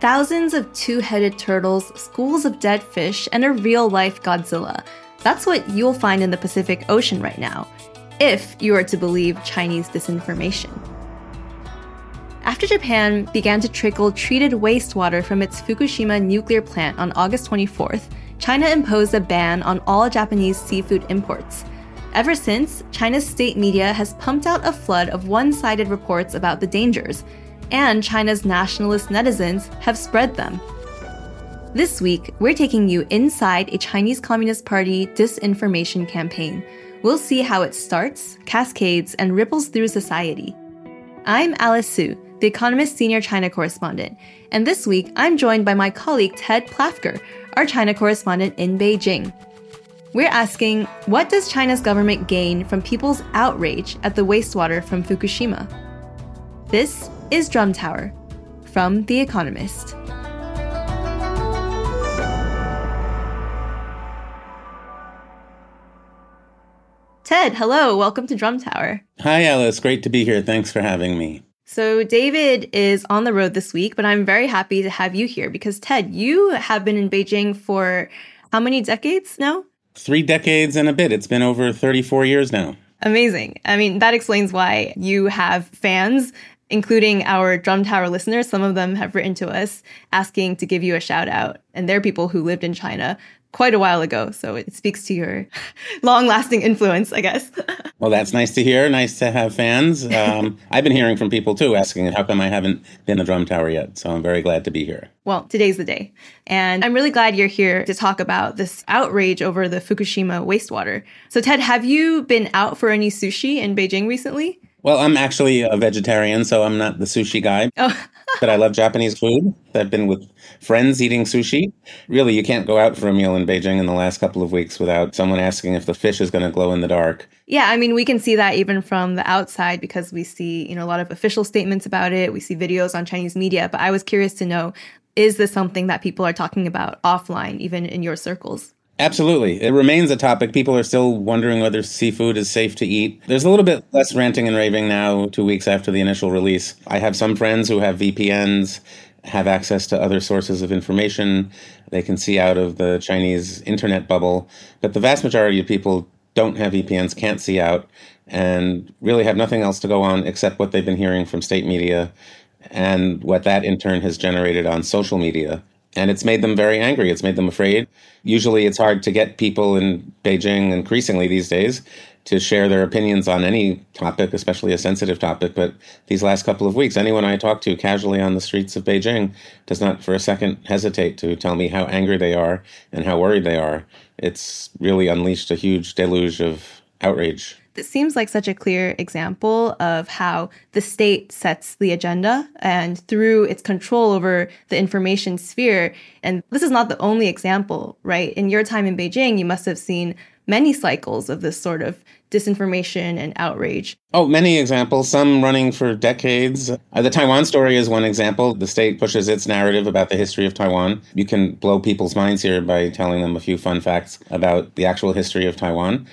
Thousands of two headed turtles, schools of dead fish, and a real life Godzilla. That's what you'll find in the Pacific Ocean right now, if you are to believe Chinese disinformation. After Japan began to trickle treated wastewater from its Fukushima nuclear plant on August 24th, China imposed a ban on all Japanese seafood imports. Ever since, China's state media has pumped out a flood of one sided reports about the dangers, and China's nationalist netizens have spread them. This week, we're taking you inside a Chinese Communist Party disinformation campaign. We'll see how it starts, cascades, and ripples through society. I'm Alice Su, the Economist senior China correspondent, and this week I'm joined by my colleague Ted Plafker, our China correspondent in Beijing. We're asking what does China's government gain from people's outrage at the wastewater from Fukushima? This is Drum Tower from The Economist. Ted, hello, welcome to Drum Tower. Hi, Alice. Great to be here. Thanks for having me. So, David is on the road this week, but I'm very happy to have you here because, Ted, you have been in Beijing for how many decades now? Three decades and a bit. It's been over 34 years now. Amazing. I mean, that explains why you have fans including our Drum Tower listeners. Some of them have written to us asking to give you a shout out. And they're people who lived in China quite a while ago. So it speaks to your long lasting influence, I guess. well, that's nice to hear. Nice to have fans. Um, I've been hearing from people too asking how come I haven't been a drum tower yet. So I'm very glad to be here. Well, today's the day. And I'm really glad you're here to talk about this outrage over the Fukushima wastewater. So, Ted, have you been out for any sushi in Beijing recently? Well, I'm actually a vegetarian, so I'm not the sushi guy. Oh. but I love Japanese food. I've been with friends eating sushi. Really, you can't go out for a meal in Beijing in the last couple of weeks without someone asking if the fish is going to glow in the dark. Yeah, I mean, we can see that even from the outside because we see, you know, a lot of official statements about it. We see videos on Chinese media, but I was curious to know is this something that people are talking about offline even in your circles? Absolutely. It remains a topic. People are still wondering whether seafood is safe to eat. There's a little bit less ranting and raving now, two weeks after the initial release. I have some friends who have VPNs, have access to other sources of information. They can see out of the Chinese internet bubble. But the vast majority of people don't have VPNs, can't see out, and really have nothing else to go on except what they've been hearing from state media and what that in turn has generated on social media. And it's made them very angry. It's made them afraid. Usually it's hard to get people in Beijing, increasingly these days, to share their opinions on any topic, especially a sensitive topic. But these last couple of weeks, anyone I talk to casually on the streets of Beijing does not for a second hesitate to tell me how angry they are and how worried they are. It's really unleashed a huge deluge of outrage. It seems like such a clear example of how the state sets the agenda and through its control over the information sphere. And this is not the only example, right? In your time in Beijing, you must have seen many cycles of this sort of disinformation and outrage. Oh, many examples, some running for decades. Uh, the Taiwan story is one example. The state pushes its narrative about the history of Taiwan. You can blow people's minds here by telling them a few fun facts about the actual history of Taiwan.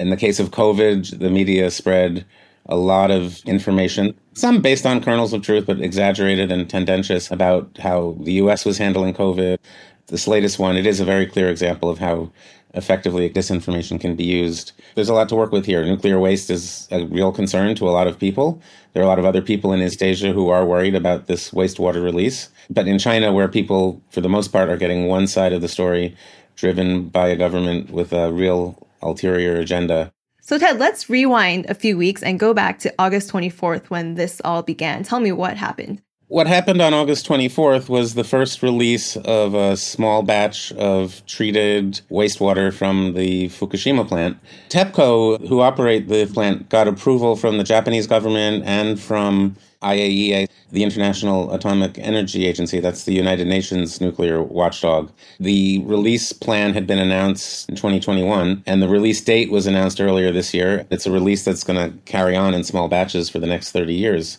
In the case of COVID, the media spread a lot of information, some based on kernels of truth, but exaggerated and tendentious about how the US was handling COVID. This latest one, it is a very clear example of how effectively disinformation can be used. There's a lot to work with here. Nuclear waste is a real concern to a lot of people. There are a lot of other people in East Asia who are worried about this wastewater release. But in China, where people, for the most part, are getting one side of the story driven by a government with a real ulterior agenda. So, Ted, let's rewind a few weeks and go back to August 24th when this all began. Tell me what happened. What happened on August 24th was the first release of a small batch of treated wastewater from the Fukushima plant. TEPCO, who operate the plant, got approval from the Japanese government and from IAEA, the International Atomic Energy Agency, that's the United Nations nuclear watchdog. The release plan had been announced in 2021, and the release date was announced earlier this year. It's a release that's going to carry on in small batches for the next 30 years.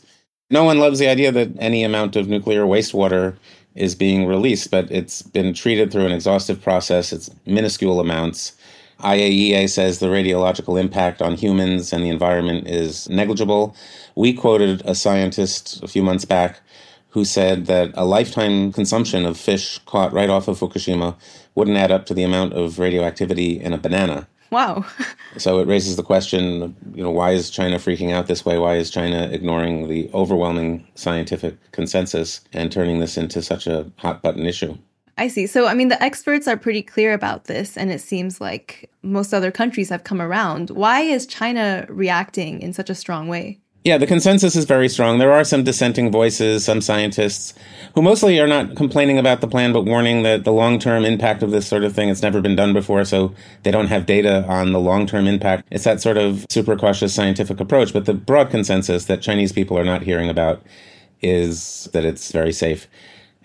No one loves the idea that any amount of nuclear wastewater is being released, but it's been treated through an exhaustive process. It's minuscule amounts. IAEA says the radiological impact on humans and the environment is negligible. We quoted a scientist a few months back who said that a lifetime consumption of fish caught right off of Fukushima wouldn't add up to the amount of radioactivity in a banana. Wow. so it raises the question, you know, why is China freaking out this way? Why is China ignoring the overwhelming scientific consensus and turning this into such a hot button issue? I see. So, I mean, the experts are pretty clear about this, and it seems like most other countries have come around. Why is China reacting in such a strong way? Yeah, the consensus is very strong. There are some dissenting voices, some scientists who mostly are not complaining about the plan, but warning that the long term impact of this sort of thing, it's never been done before, so they don't have data on the long term impact. It's that sort of super cautious scientific approach. But the broad consensus that Chinese people are not hearing about is that it's very safe.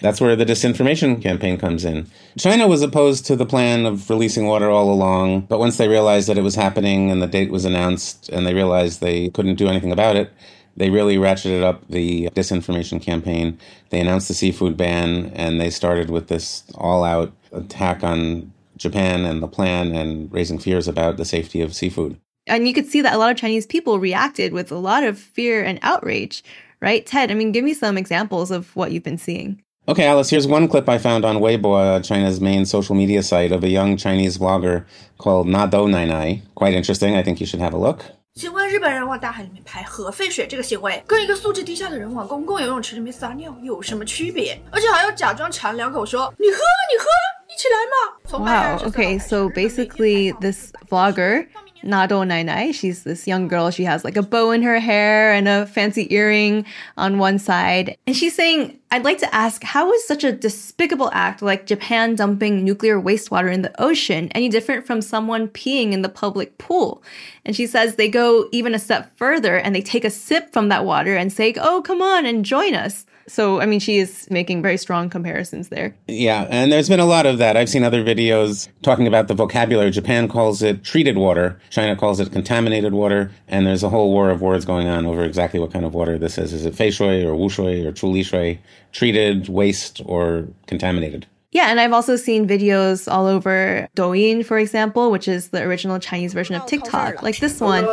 That's where the disinformation campaign comes in. China was opposed to the plan of releasing water all along, but once they realized that it was happening and the date was announced and they realized they couldn't do anything about it, they really ratcheted up the disinformation campaign. They announced the seafood ban and they started with this all out attack on Japan and the plan and raising fears about the safety of seafood. And you could see that a lot of Chinese people reacted with a lot of fear and outrage, right? Ted, I mean, give me some examples of what you've been seeing. Okay, Alice, here's one clip I found on Weibo, uh, China's main social media site, of a young Chinese vlogger called Nado Nai Nai. Quite interesting. I think you should have a look. 请问日本人往大海里面排核废水这个行为，跟一个素质低下的人往公共游泳池里面撒尿有什么区别？而且还要假装馋两口说：“你喝，你喝，一起来嘛！” Wow. Okay, so basically, this vlogger Nado Nai Nai. She's this young girl. She has like a bow in her hair and a fancy earring on one side. And she's saying, I'd like to ask, how is such a despicable act like Japan dumping nuclear wastewater in the ocean any different from someone peeing in the public pool? And she says they go even a step further and they take a sip from that water and say, oh, come on and join us. So, I mean, she is making very strong comparisons there. Yeah, and there's been a lot of that. I've seen other videos talking about the vocabulary. Japan calls it treated water, China calls it contaminated water, and there's a whole war of words going on over exactly what kind of water this is. Is it feishui or wushui or chulishui, treated, waste, or contaminated? Yeah, and I've also seen videos all over Douyin, for example, which is the original Chinese version of oh, TikTok, like this one.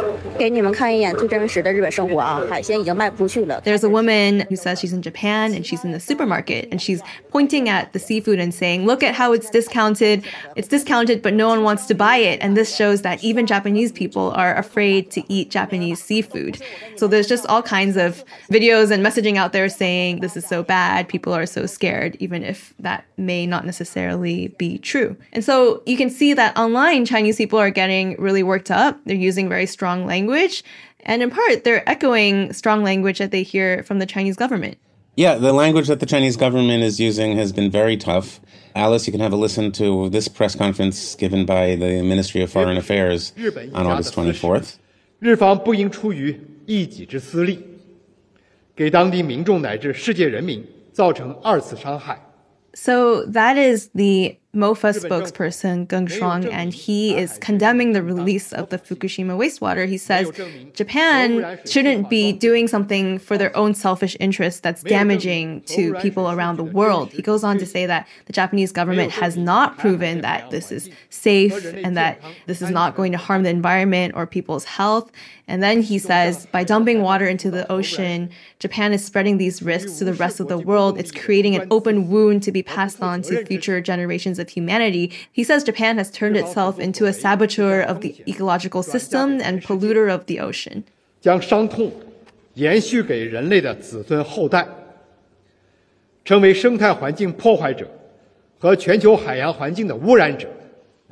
There's a woman who says she's in Japan and she's in the supermarket and she's pointing at the seafood and saying, Look at how it's discounted. It's discounted, but no one wants to buy it. And this shows that even Japanese people are afraid to eat Japanese seafood. So there's just all kinds of videos and messaging out there saying this is so bad. People are so scared, even if that may not necessarily be true. And so you can see that online, Chinese people are getting really worked up. They're using very strong language. And in part, they're echoing strong language that they hear from the Chinese government. Yeah, the language that the Chinese government is using has been very tough. Alice, you can have a listen to this press conference given by the Ministry of Foreign Affairs on August 24th. 日方不应出于一己之私利，给当地民众乃至世界人民造成二次伤害。 So that is the MOFA spokesperson Geng Shuang, and he is condemning the release of the Fukushima wastewater. He says Japan shouldn't be doing something for their own selfish interests that's damaging to people around the world. He goes on to say that the Japanese government has not proven that this is safe and that this is not going to harm the environment or people's health. And then he says by dumping water into the ocean, Japan is spreading these risks to the rest of the world. It's creating an open wound to be passed on to future generations of humanity. He says Japan has turned itself into a saboteur of the ecological system and polluter of the ocean. 将伤痛延续给人类的子孙后代，成为生态环境破坏者和全球海洋环境的污染者。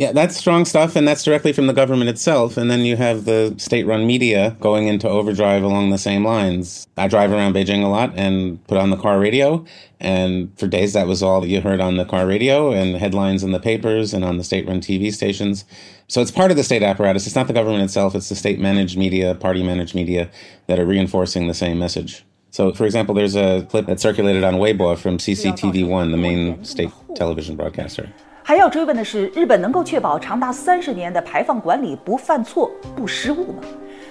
Yeah, that's strong stuff, and that's directly from the government itself. And then you have the state run media going into overdrive along the same lines. I drive around Beijing a lot and put on the car radio, and for days that was all that you heard on the car radio and headlines in the papers and on the state run TV stations. So it's part of the state apparatus. It's not the government itself, it's the state managed media, party managed media that are reinforcing the same message. So, for example, there's a clip that circulated on Weibo from CCTV1, the main state television broadcaster. 还要追问的是，日本能够确保长达三十年的排放管理不犯错、不失误吗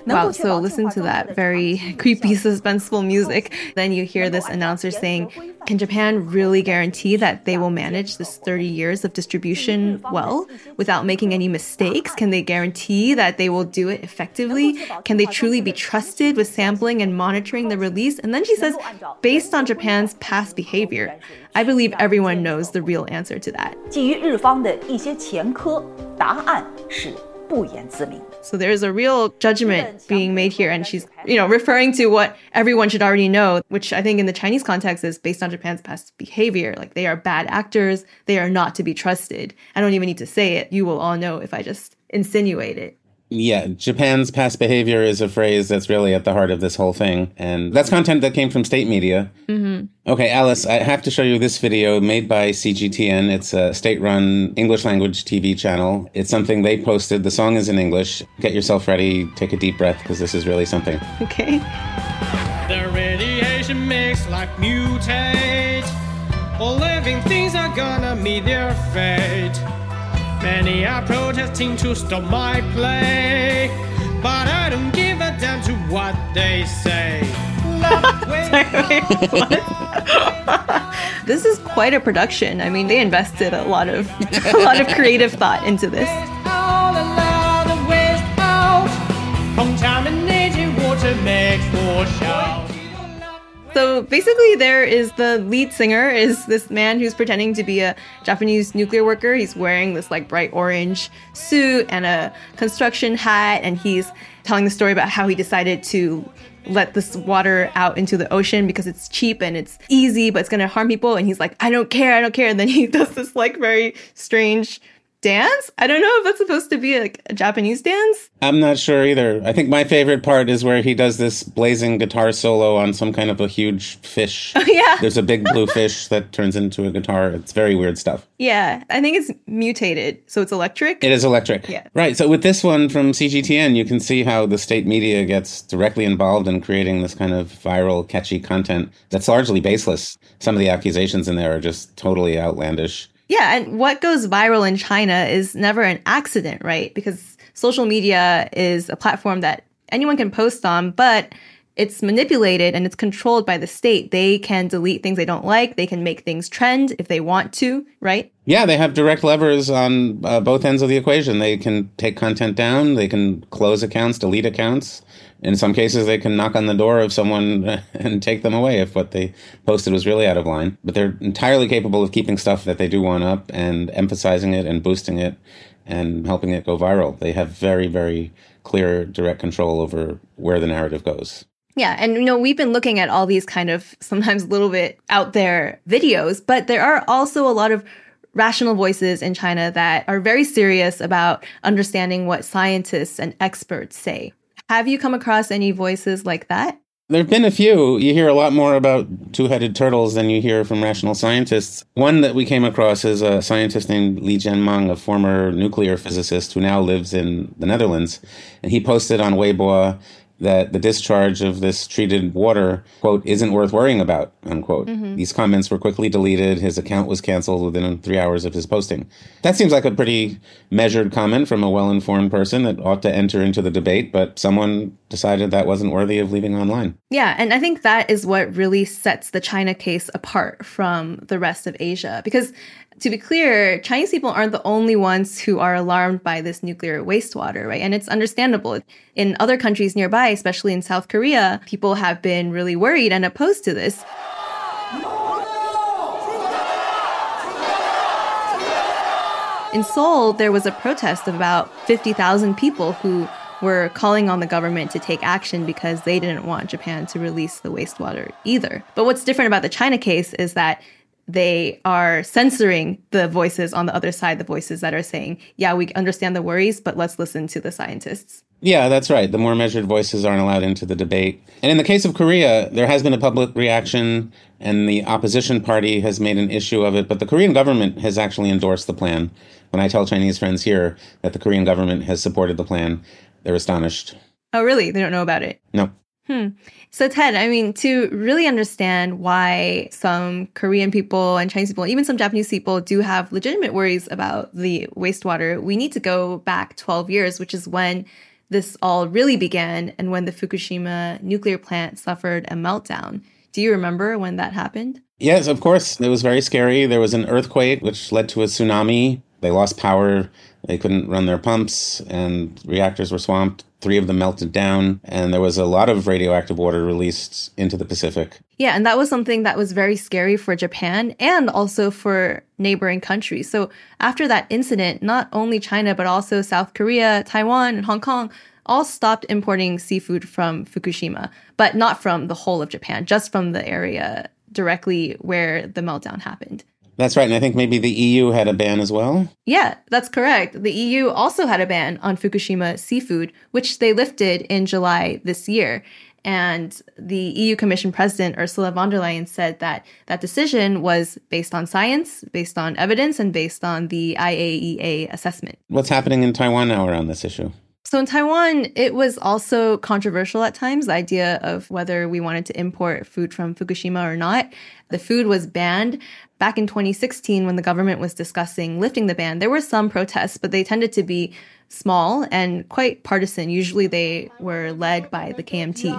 ？Wow, so listen to that very creepy, suspenseful music. Then you hear this announcer saying, Can Japan really guarantee that they will manage this 30 years of distribution well without making any mistakes? Can they guarantee that they will do it effectively? Can they truly be trusted with sampling and monitoring the release? And then she says, Based on Japan's past behavior, I believe everyone knows the real answer to that. 基于日方的一些前科，答案是不言自明。 So there's a real judgment being made here, and she's, you know, referring to what everyone should already know, which I think in the Chinese context is based on Japan's past behavior. Like they are bad actors, they are not to be trusted. I don't even need to say it. You will all know if I just insinuate it. Yeah, Japan's past behavior is a phrase that's really at the heart of this whole thing. And that's content that came from state media. Mm-hmm. Okay, Alice, I have to show you this video made by CGTN. It's a state run English language TV channel. It's something they posted. The song is in English. Get yourself ready, take a deep breath, because this is really something. Okay. The radiation makes life mutate. All living things are gonna meet their fate. Many are protesting to stop my play. But I don't give a damn to what they say. This is quite a production. I mean, they invested a lot of a lot of creative thought into this. So basically, there is the lead singer is this man who's pretending to be a Japanese nuclear worker. He's wearing this like bright orange suit and a construction hat, and he's telling the story about how he decided to let this water out into the ocean because it's cheap and it's easy, but it's gonna harm people. And he's like, I don't care, I don't care. And then he does this like very strange dance. I don't know if that's supposed to be like a Japanese dance. I'm not sure either. I think my favorite part is where he does this blazing guitar solo on some kind of a huge fish. Oh, yeah. There's a big blue fish that turns into a guitar. It's very weird stuff. Yeah, I think it's mutated, so it's electric. It is electric. Yeah. Right. So with this one from CGTN, you can see how the state media gets directly involved in creating this kind of viral, catchy content that's largely baseless. Some of the accusations in there are just totally outlandish. Yeah, and what goes viral in China is never an accident, right? Because social media is a platform that anyone can post on, but it's manipulated and it's controlled by the state. They can delete things they don't like, they can make things trend if they want to, right? Yeah, they have direct levers on uh, both ends of the equation. They can take content down, they can close accounts, delete accounts. In some cases, they can knock on the door of someone and take them away if what they posted was really out of line. But they're entirely capable of keeping stuff that they do want up and emphasizing it and boosting it and helping it go viral. They have very, very clear direct control over where the narrative goes. Yeah, and you know, we've been looking at all these kind of sometimes a little bit out there videos, but there are also a lot of rational voices in China that are very serious about understanding what scientists and experts say. Have you come across any voices like that? There have been a few. You hear a lot more about two headed turtles than you hear from rational scientists. One that we came across is a scientist named Li Jianmeng, a former nuclear physicist who now lives in the Netherlands. And he posted on Weibo that the discharge of this treated water, quote, isn't worth worrying about, unquote. Mm-hmm. These comments were quickly deleted. His account was canceled within three hours of his posting. That seems like a pretty measured comment from a well informed person that ought to enter into the debate, but someone decided that wasn't worthy of leaving online. Yeah, and I think that is what really sets the China case apart from the rest of Asia. Because to be clear, Chinese people aren't the only ones who are alarmed by this nuclear wastewater, right? And it's understandable. In other countries nearby, especially in South Korea, people have been really worried and opposed to this. In Seoul, there was a protest of about 50,000 people who were calling on the government to take action because they didn't want Japan to release the wastewater either. But what's different about the China case is that they are censoring the voices on the other side, the voices that are saying, yeah, we understand the worries, but let's listen to the scientists. Yeah, that's right. The more measured voices aren't allowed into the debate. And in the case of Korea, there has been a public reaction, and the opposition party has made an issue of it, but the Korean government has actually endorsed the plan. When I tell Chinese friends here that the Korean government has supported the plan, they're astonished. Oh, really? They don't know about it? No. Hmm. So, Ted, I mean, to really understand why some Korean people and Chinese people, even some Japanese people, do have legitimate worries about the wastewater, we need to go back 12 years, which is when this all really began and when the Fukushima nuclear plant suffered a meltdown. Do you remember when that happened? Yes, of course. It was very scary. There was an earthquake which led to a tsunami. They lost power. They couldn't run their pumps, and reactors were swamped. Three of them melted down, and there was a lot of radioactive water released into the Pacific. Yeah, and that was something that was very scary for Japan and also for neighboring countries. So after that incident, not only China, but also South Korea, Taiwan, and Hong Kong all stopped importing seafood from Fukushima, but not from the whole of Japan, just from the area directly where the meltdown happened. That's right. And I think maybe the EU had a ban as well. Yeah, that's correct. The EU also had a ban on Fukushima seafood, which they lifted in July this year. And the EU Commission President Ursula von der Leyen said that that decision was based on science, based on evidence, and based on the IAEA assessment. What's happening in Taiwan now around this issue? So in Taiwan, it was also controversial at times, the idea of whether we wanted to import food from Fukushima or not. The food was banned. Back in 2016, when the government was discussing lifting the ban, there were some protests, but they tended to be small and quite partisan. Usually they were led by the KMT.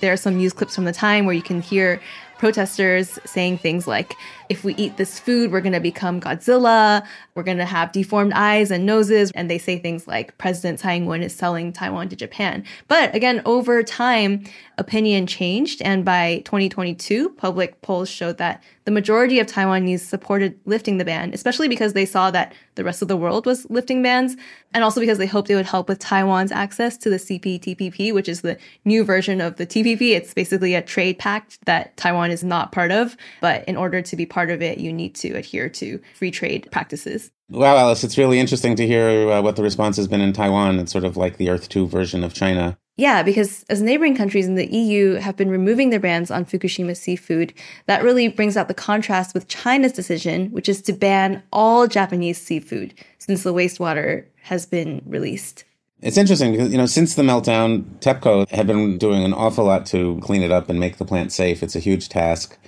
There are some news clips from the time where you can hear protesters saying things like, if we eat this food, we're going to become Godzilla, we're going to have deformed eyes and noses. And they say things like, President Tsai Ing wen is selling Taiwan to Japan. But again, over time, opinion changed. And by 2022, public polls showed that the majority of Taiwanese supported lifting the ban, especially because they saw that the rest of the world was lifting bans, and also because they hoped it would help with Taiwan's access to the CPTPP, which is the new version of the TPP. It's basically a trade pact that Taiwan is not part of, but in order to be part of it, you need to adhere to free trade practices. Wow, Alice, it's really interesting to hear uh, what the response has been in Taiwan. It's sort of like the Earth 2 version of China. Yeah, because as neighboring countries in the EU have been removing their bans on Fukushima seafood, that really brings out the contrast with China's decision, which is to ban all Japanese seafood since the wastewater has been released. It's interesting because, you know, since the meltdown, TEPCO have been doing an awful lot to clean it up and make the plant safe. It's a huge task.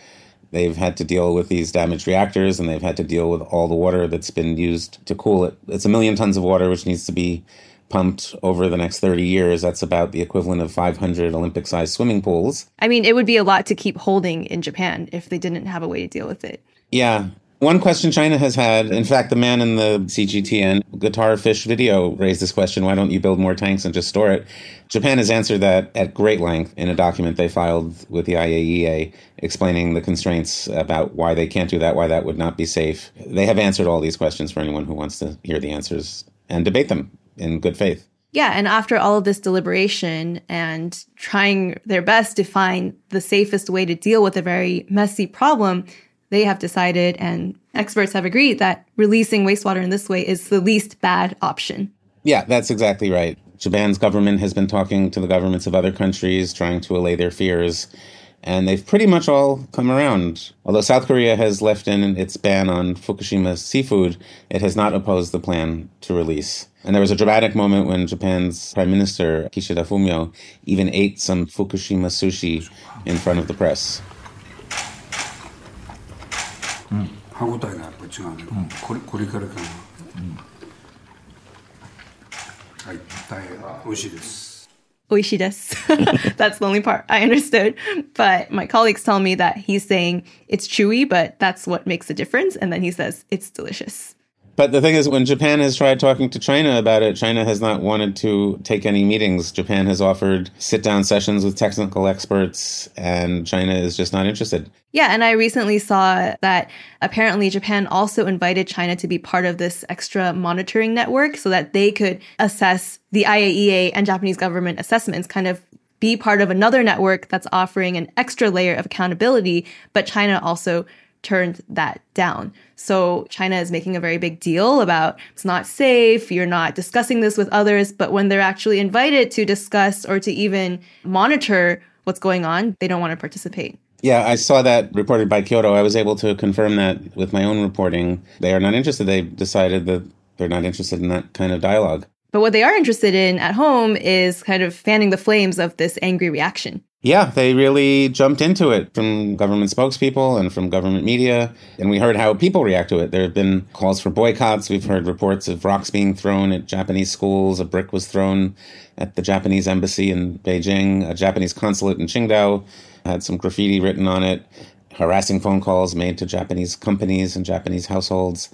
They've had to deal with these damaged reactors and they've had to deal with all the water that's been used to cool it. It's a million tons of water which needs to be pumped over the next 30 years. That's about the equivalent of 500 Olympic sized swimming pools. I mean, it would be a lot to keep holding in Japan if they didn't have a way to deal with it. Yeah. One question China has had, in fact, the man in the CGTN guitar fish video raised this question why don't you build more tanks and just store it? Japan has answered that at great length in a document they filed with the IAEA explaining the constraints about why they can't do that, why that would not be safe. They have answered all these questions for anyone who wants to hear the answers and debate them in good faith. Yeah, and after all of this deliberation and trying their best to find the safest way to deal with a very messy problem, they have decided and experts have agreed that releasing wastewater in this way is the least bad option. Yeah, that's exactly right. Japan's government has been talking to the governments of other countries, trying to allay their fears and they've pretty much all come around. Although South Korea has left in its ban on Fukushima seafood, it has not opposed the plan to release. And there was a dramatic moment when Japan's Prime Minister Kishida Fumio even ate some Fukushima sushi in front of the press. 歯ごたえがやっぱり違うね、うん、これこれからかな、うん、はい大変美味しいです oishi that's the only part I understood. But my colleagues tell me that he's saying it's chewy, but that's what makes the difference. And then he says it's delicious. But the thing is, when Japan has tried talking to China about it, China has not wanted to take any meetings. Japan has offered sit down sessions with technical experts, and China is just not interested. Yeah, and I recently saw that apparently Japan also invited China to be part of this extra monitoring network so that they could assess the IAEA and Japanese government assessments, kind of be part of another network that's offering an extra layer of accountability, but China also turned that down. So China is making a very big deal about it's not safe, you're not discussing this with others, but when they're actually invited to discuss or to even monitor what's going on, they don't want to participate. Yeah, I saw that reported by Kyodo. I was able to confirm that with my own reporting. They are not interested. They've decided that they're not interested in that kind of dialogue. But what they are interested in at home is kind of fanning the flames of this angry reaction. Yeah, they really jumped into it from government spokespeople and from government media. And we heard how people react to it. There have been calls for boycotts. We've heard reports of rocks being thrown at Japanese schools. A brick was thrown at the Japanese embassy in Beijing. A Japanese consulate in Qingdao had some graffiti written on it. Harassing phone calls made to Japanese companies and Japanese households.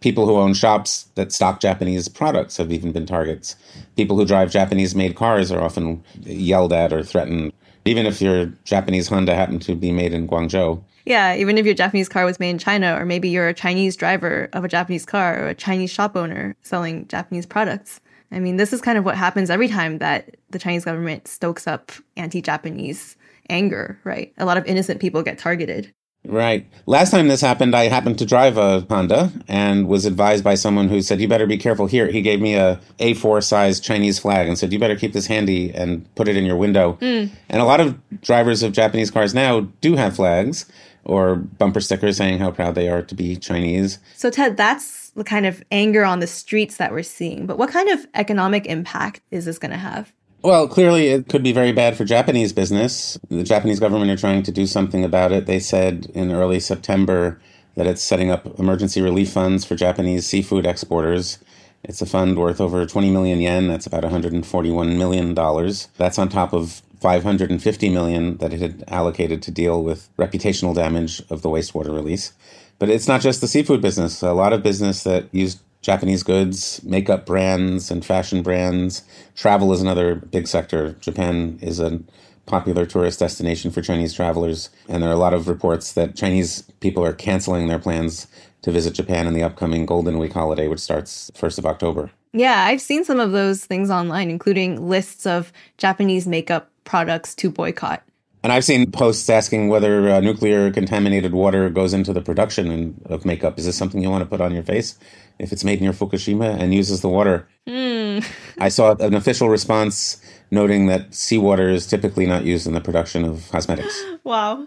People who own shops that stock Japanese products have even been targets. People who drive Japanese made cars are often yelled at or threatened even if your Japanese Honda happened to be made in Guangzhou. Yeah, even if your Japanese car was made in China, or maybe you're a Chinese driver of a Japanese car or a Chinese shop owner selling Japanese products. I mean, this is kind of what happens every time that the Chinese government stokes up anti Japanese anger, right? A lot of innocent people get targeted. Right. Last time this happened, I happened to drive a Honda and was advised by someone who said, "You better be careful here." He gave me a A4 size Chinese flag and said, "You better keep this handy and put it in your window." Mm. And a lot of drivers of Japanese cars now do have flags or bumper stickers saying how proud they are to be Chinese. So Ted, that's the kind of anger on the streets that we're seeing. But what kind of economic impact is this going to have? Well, clearly it could be very bad for Japanese business. The Japanese government are trying to do something about it. They said in early September that it's setting up emergency relief funds for Japanese seafood exporters. It's a fund worth over 20 million yen. That's about 141 million dollars. That's on top of 550 million that it had allocated to deal with reputational damage of the wastewater release. But it's not just the seafood business. A lot of business that used Japanese goods, makeup brands, and fashion brands. Travel is another big sector. Japan is a popular tourist destination for Chinese travelers, and there are a lot of reports that Chinese people are canceling their plans to visit Japan in the upcoming Golden Week holiday, which starts 1st of October. Yeah, I've seen some of those things online, including lists of Japanese makeup products to boycott. And I've seen posts asking whether uh, nuclear contaminated water goes into the production of makeup. Is this something you want to put on your face if it's made near Fukushima and uses the water? Mm. I saw an official response noting that seawater is typically not used in the production of cosmetics. Wow.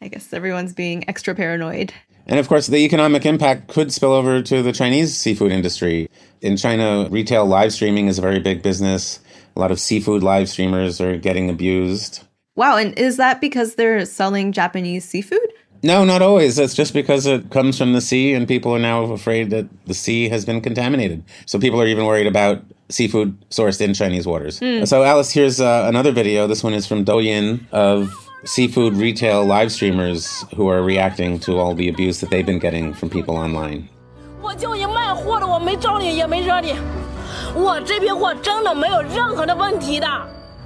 I guess everyone's being extra paranoid. And of course, the economic impact could spill over to the Chinese seafood industry. In China, retail live streaming is a very big business. A lot of seafood live streamers are getting abused. Wow, and is that because they're selling Japanese seafood? No, not always. It's just because it comes from the sea and people are now afraid that the sea has been contaminated. So people are even worried about seafood sourced in Chinese waters. Mm. So, Alice, here's uh, another video. This one is from Douyin of seafood retail live streamers who are reacting to all the abuse that they've been getting from people online. 我就你卖货的，我没招你，也没惹你。我这批货真的没有任何的问题的。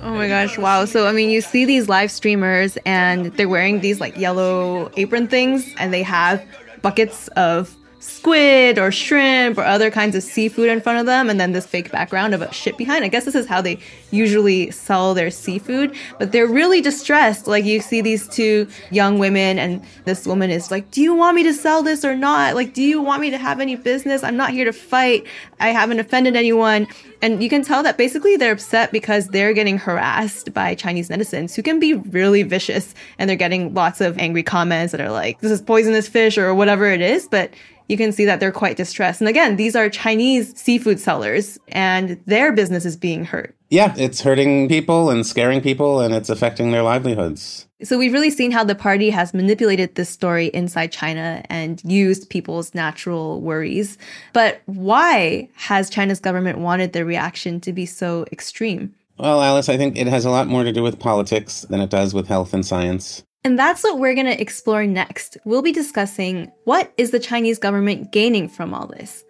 Oh my gosh, wow. So, I mean, you see these live streamers and they're wearing these like yellow apron things and they have buckets of squid or shrimp or other kinds of seafood in front of them and then this fake background of a ship behind. I guess this is how they usually sell their seafood, but they're really distressed. Like you see these two young women and this woman is like, "Do you want me to sell this or not? Like do you want me to have any business? I'm not here to fight. I haven't offended anyone." And you can tell that basically they're upset because they're getting harassed by Chinese netizens who can be really vicious and they're getting lots of angry comments that are like, "This is poisonous fish" or whatever it is, but you can see that they're quite distressed. And again, these are Chinese seafood sellers and their business is being hurt. Yeah, it's hurting people and scaring people and it's affecting their livelihoods. So we've really seen how the party has manipulated this story inside China and used people's natural worries. But why has China's government wanted the reaction to be so extreme? Well, Alice, I think it has a lot more to do with politics than it does with health and science. And that's what we're going to explore next. We'll be discussing what is the Chinese government gaining from all this?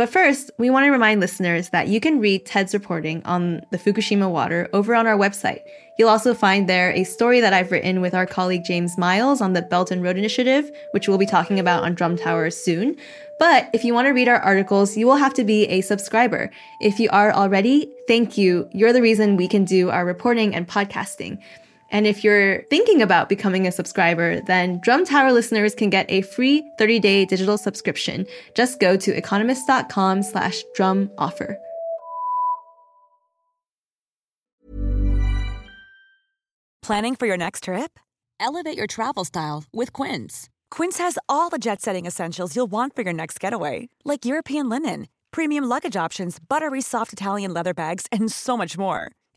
But first, we want to remind listeners that you can read Ted's reporting on the Fukushima water over on our website. You'll also find there a story that I've written with our colleague James Miles on the Belt and Road Initiative, which we'll be talking about on Drum Towers soon. But if you want to read our articles, you will have to be a subscriber. If you are already, thank you. You're the reason we can do our reporting and podcasting. And if you're thinking about becoming a subscriber, then Drum Tower listeners can get a free 30-day digital subscription. Just go to economist.com slash drum offer. Planning for your next trip? Elevate your travel style with Quince. Quince has all the jet-setting essentials you'll want for your next getaway, like European linen, premium luggage options, buttery soft Italian leather bags, and so much more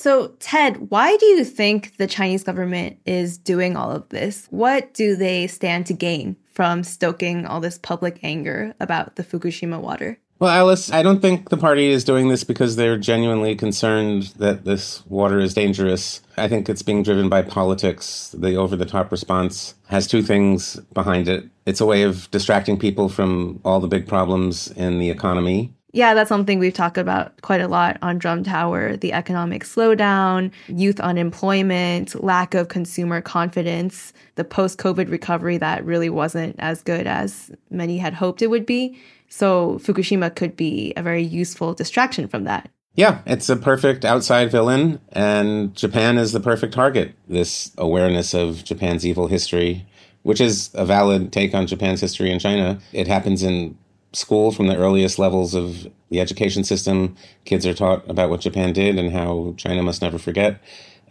So, Ted, why do you think the Chinese government is doing all of this? What do they stand to gain from stoking all this public anger about the Fukushima water? Well, Alice, I don't think the party is doing this because they're genuinely concerned that this water is dangerous. I think it's being driven by politics. The over the top response has two things behind it. It's a way of distracting people from all the big problems in the economy yeah, that's something we've talked about quite a lot on Drum Tower the economic slowdown, youth unemployment, lack of consumer confidence, the post COVID recovery that really wasn't as good as many had hoped it would be. So, Fukushima could be a very useful distraction from that. Yeah, it's a perfect outside villain, and Japan is the perfect target. This awareness of Japan's evil history, which is a valid take on Japan's history in China. It happens in school from the earliest levels of the education system. Kids are taught about what Japan did and how China must never forget.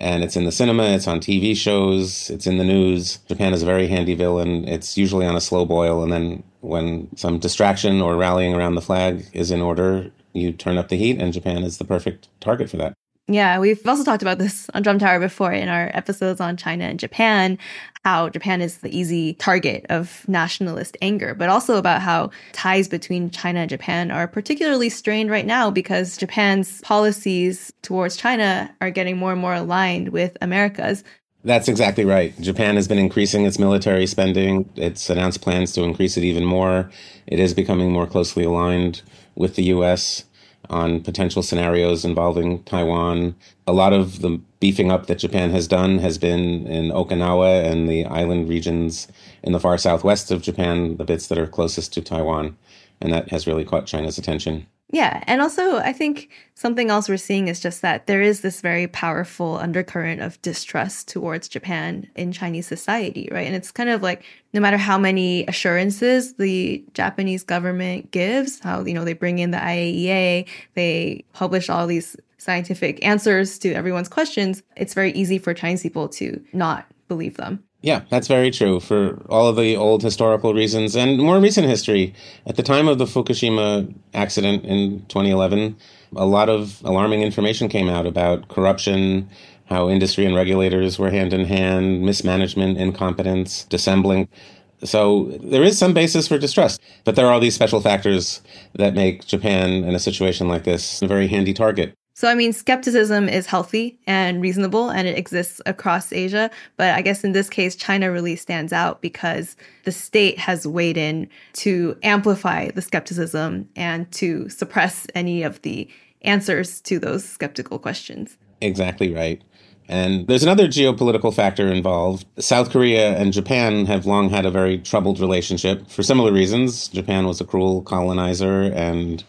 And it's in the cinema, it's on TV shows, it's in the news. Japan is a very handy villain. It's usually on a slow boil. And then when some distraction or rallying around the flag is in order, you turn up the heat, and Japan is the perfect target for that. Yeah, we've also talked about this on Drum Tower before in our episodes on China and Japan, how Japan is the easy target of nationalist anger, but also about how ties between China and Japan are particularly strained right now because Japan's policies towards China are getting more and more aligned with America's. That's exactly right. Japan has been increasing its military spending. It's announced plans to increase it even more. It is becoming more closely aligned with the US on potential scenarios involving Taiwan. A lot of the beefing up that Japan has done has been in Okinawa and the island regions in the far southwest of Japan, the bits that are closest to Taiwan. And that has really caught China's attention. Yeah. And also, I think something else we're seeing is just that there is this very powerful undercurrent of distrust towards Japan in Chinese society, right? And it's kind of like no matter how many assurances the Japanese government gives, how, you know, they bring in the IAEA, they publish all these scientific answers to everyone's questions, it's very easy for Chinese people to not believe them. Yeah, that's very true for all of the old historical reasons and more recent history. At the time of the Fukushima accident in 2011, a lot of alarming information came out about corruption, how industry and regulators were hand in hand, mismanagement, incompetence, dissembling. So there is some basis for distrust, but there are all these special factors that make Japan in a situation like this a very handy target. So, I mean, skepticism is healthy and reasonable and it exists across Asia. But I guess in this case, China really stands out because the state has weighed in to amplify the skepticism and to suppress any of the answers to those skeptical questions. Exactly right. And there's another geopolitical factor involved. South Korea and Japan have long had a very troubled relationship for similar reasons. Japan was a cruel colonizer, and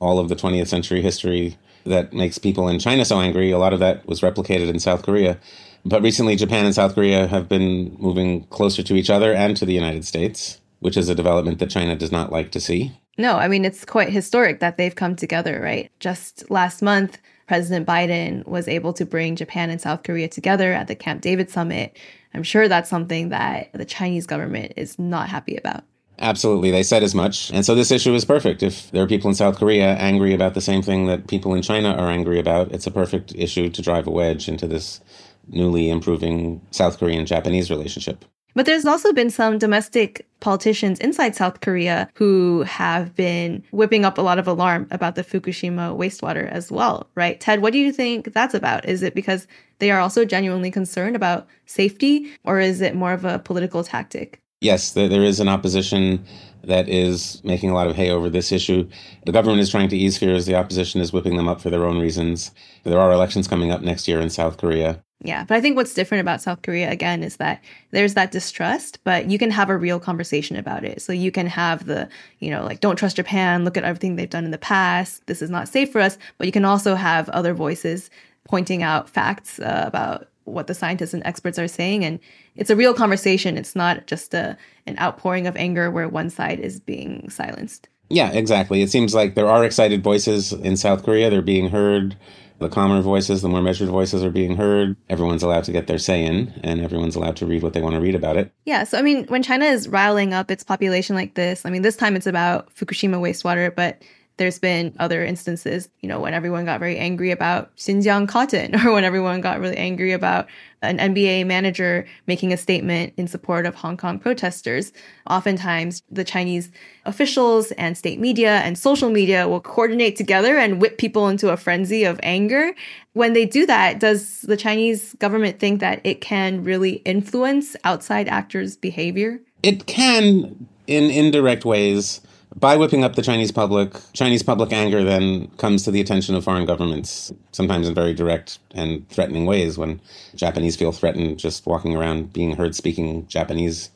all of the 20th century history that makes people in China so angry. A lot of that was replicated in South Korea. But recently, Japan and South Korea have been moving closer to each other and to the United States, which is a development that China does not like to see. No, I mean, it's quite historic that they've come together, right? Just last month, President Biden was able to bring Japan and South Korea together at the Camp David summit. I'm sure that's something that the Chinese government is not happy about. Absolutely. They said as much. And so this issue is perfect. If there are people in South Korea angry about the same thing that people in China are angry about, it's a perfect issue to drive a wedge into this newly improving South Korean Japanese relationship. But there's also been some domestic politicians inside South Korea who have been whipping up a lot of alarm about the Fukushima wastewater as well, right? Ted, what do you think that's about? Is it because they are also genuinely concerned about safety, or is it more of a political tactic? Yes, there is an opposition that is making a lot of hay over this issue. The government is trying to ease fears. The opposition is whipping them up for their own reasons. There are elections coming up next year in South Korea. Yeah, but I think what's different about South Korea again is that there's that distrust, but you can have a real conversation about it. So you can have the, you know, like don't trust Japan, look at everything they've done in the past. This is not safe for us, but you can also have other voices pointing out facts uh, about what the scientists and experts are saying and it's a real conversation. It's not just a an outpouring of anger where one side is being silenced. Yeah, exactly. It seems like there are excited voices in South Korea. They're being heard. The calmer voices, the more measured voices are being heard. Everyone's allowed to get their say in, and everyone's allowed to read what they want to read about it. Yeah. So, I mean, when China is riling up its population like this, I mean, this time it's about Fukushima wastewater, but there's been other instances, you know, when everyone got very angry about Xinjiang cotton or when everyone got really angry about an NBA manager making a statement in support of Hong Kong protesters. Oftentimes, the Chinese officials and state media and social media will coordinate together and whip people into a frenzy of anger. When they do that, does the Chinese government think that it can really influence outside actors' behavior? It can in indirect ways by whipping up the Chinese public, Chinese public anger then comes to the attention of foreign governments, sometimes in very direct and threatening ways when Japanese feel threatened just walking around being heard speaking Japanese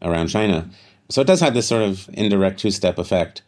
around China. So it does have this sort of indirect two step effect.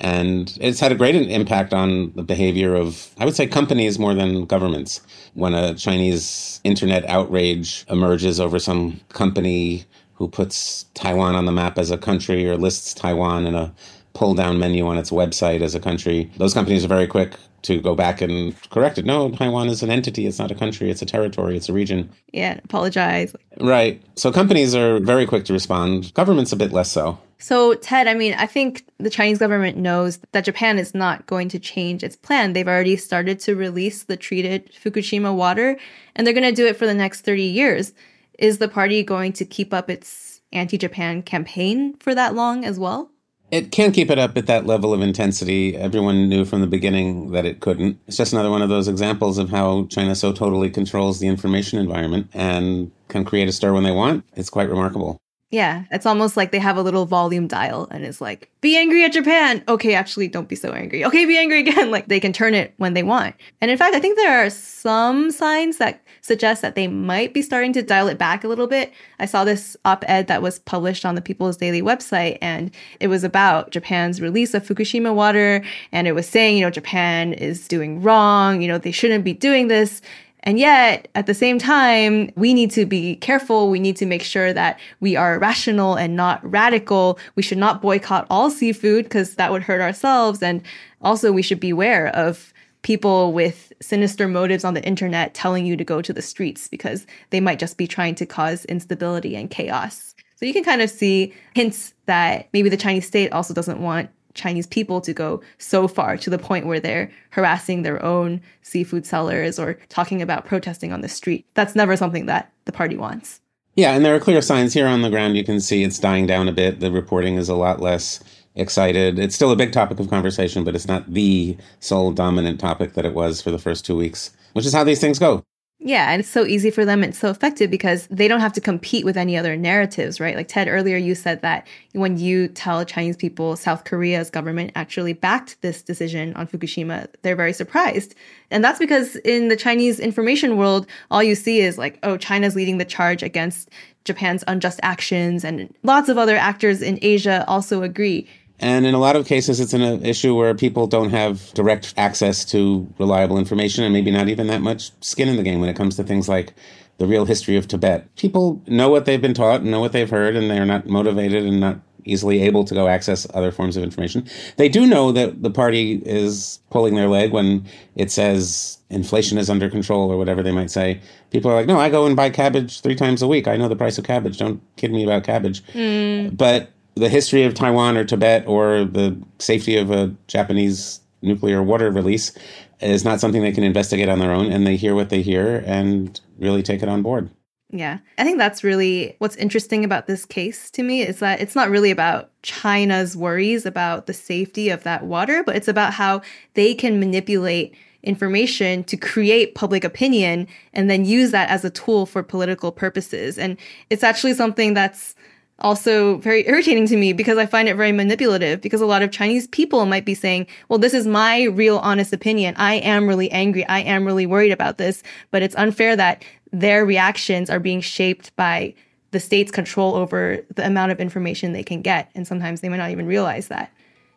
And it's had a great impact on the behavior of, I would say, companies more than governments. When a Chinese internet outrage emerges over some company who puts Taiwan on the map as a country or lists Taiwan in a pull down menu on its website as a country. Those companies are very quick to go back and correct it. No, Taiwan is an entity. It's not a country. It's a territory. It's a region. Yeah, apologize. Right. So companies are very quick to respond. Government's a bit less so. So, Ted, I mean, I think the Chinese government knows that Japan is not going to change its plan. They've already started to release the treated Fukushima water, and they're going to do it for the next 30 years. Is the party going to keep up its anti Japan campaign for that long as well? It can't keep it up at that level of intensity. Everyone knew from the beginning that it couldn't. It's just another one of those examples of how China so totally controls the information environment and can create a stir when they want. It's quite remarkable. Yeah, it's almost like they have a little volume dial and it's like, be angry at Japan. Okay, actually, don't be so angry. Okay, be angry again. Like they can turn it when they want. And in fact, I think there are some signs that suggest that they might be starting to dial it back a little bit. I saw this op ed that was published on the People's Daily website, and it was about Japan's release of Fukushima water. And it was saying, you know, Japan is doing wrong, you know, they shouldn't be doing this. And yet, at the same time, we need to be careful. We need to make sure that we are rational and not radical. We should not boycott all seafood because that would hurt ourselves. And also, we should beware of people with sinister motives on the internet telling you to go to the streets because they might just be trying to cause instability and chaos. So you can kind of see hints that maybe the Chinese state also doesn't want Chinese people to go so far to the point where they're harassing their own seafood sellers or talking about protesting on the street. That's never something that the party wants. Yeah, and there are clear signs here on the ground. You can see it's dying down a bit. The reporting is a lot less excited. It's still a big topic of conversation, but it's not the sole dominant topic that it was for the first two weeks, which is how these things go. Yeah, and it's so easy for them. It's so effective because they don't have to compete with any other narratives, right? Like Ted, earlier you said that when you tell Chinese people South Korea's government actually backed this decision on Fukushima, they're very surprised. And that's because in the Chinese information world, all you see is like, oh, China's leading the charge against Japan's unjust actions, and lots of other actors in Asia also agree. And in a lot of cases, it's an issue where people don't have direct access to reliable information and maybe not even that much skin in the game when it comes to things like the real history of Tibet. People know what they've been taught and know what they've heard, and they're not motivated and not easily able to go access other forms of information. They do know that the party is pulling their leg when it says inflation is under control or whatever they might say. People are like, no, I go and buy cabbage three times a week. I know the price of cabbage. Don't kid me about cabbage. Mm. But the history of Taiwan or Tibet or the safety of a Japanese nuclear water release is not something they can investigate on their own. And they hear what they hear and really take it on board. Yeah. I think that's really what's interesting about this case to me is that it's not really about China's worries about the safety of that water, but it's about how they can manipulate information to create public opinion and then use that as a tool for political purposes. And it's actually something that's also very irritating to me because I find it very manipulative because a lot of Chinese people might be saying, well, this is my real honest opinion. I am really angry. I am really worried about this, but it's unfair that their reactions are being shaped by the state's control over the amount of information they can get. And sometimes they might not even realize that.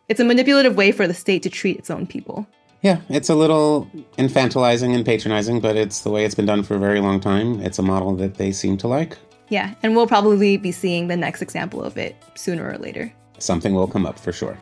It's a manipulative way for the state to treat its own people. Yeah, it's a little infantilizing and patronizing, but it's the way it's been done for a very long time. It's a model that they seem to like. Yeah, and we'll probably be seeing the next example of it sooner or later. Something will come up for sure.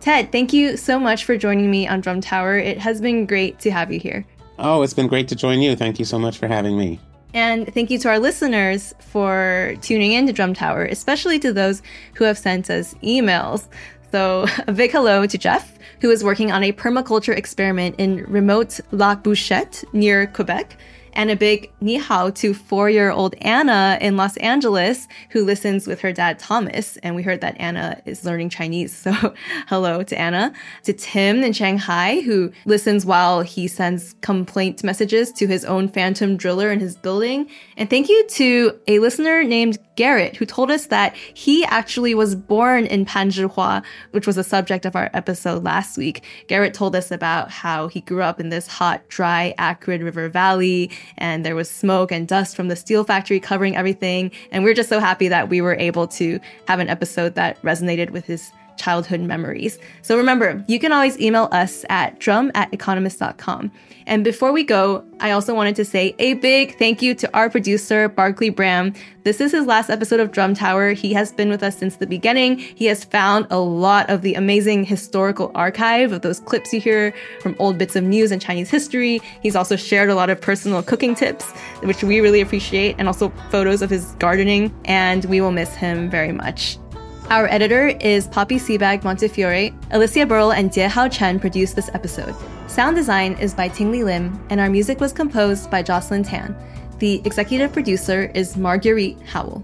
Ted, thank you so much for joining me on Drum Tower. It has been great to have you here. Oh, it's been great to join you. Thank you so much for having me. And thank you to our listeners for tuning in to Drum Tower, especially to those who have sent us emails. So, a big hello to Jeff, who is working on a permaculture experiment in remote Lac Bouchette near Quebec and a big ni hao to four year old Anna in Los Angeles who listens with her dad Thomas. And we heard that Anna is learning Chinese. So hello to Anna. To Tim in Shanghai who listens while he sends complaint messages to his own phantom driller in his building. And thank you to a listener named Garrett who told us that he actually was born in Panzhihua, which was the subject of our episode last week. Garrett told us about how he grew up in this hot, dry, acrid river valley and there was smoke and dust from the steel factory covering everything. And we are just so happy that we were able to have an episode that resonated with his childhood memories. So remember, you can always email us at drum at economist.com. And before we go, I also wanted to say a big thank you to our producer, Barclay Bram. This is his last episode of Drum Tower. He has been with us since the beginning. He has found a lot of the amazing historical archive of those clips you hear from old bits of news and Chinese history. He's also shared a lot of personal cooking tips, which we really appreciate, and also photos of his gardening. And we will miss him very much. Our editor is Poppy Sebag Montefiore. Alicia Burrell and Jie Hao Chen produced this episode. Sound design is by Tingli Lim, and our music was composed by Jocelyn Tan. The executive producer is Marguerite Howell.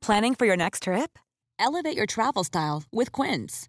Planning for your next trip? Elevate your travel style with Quince.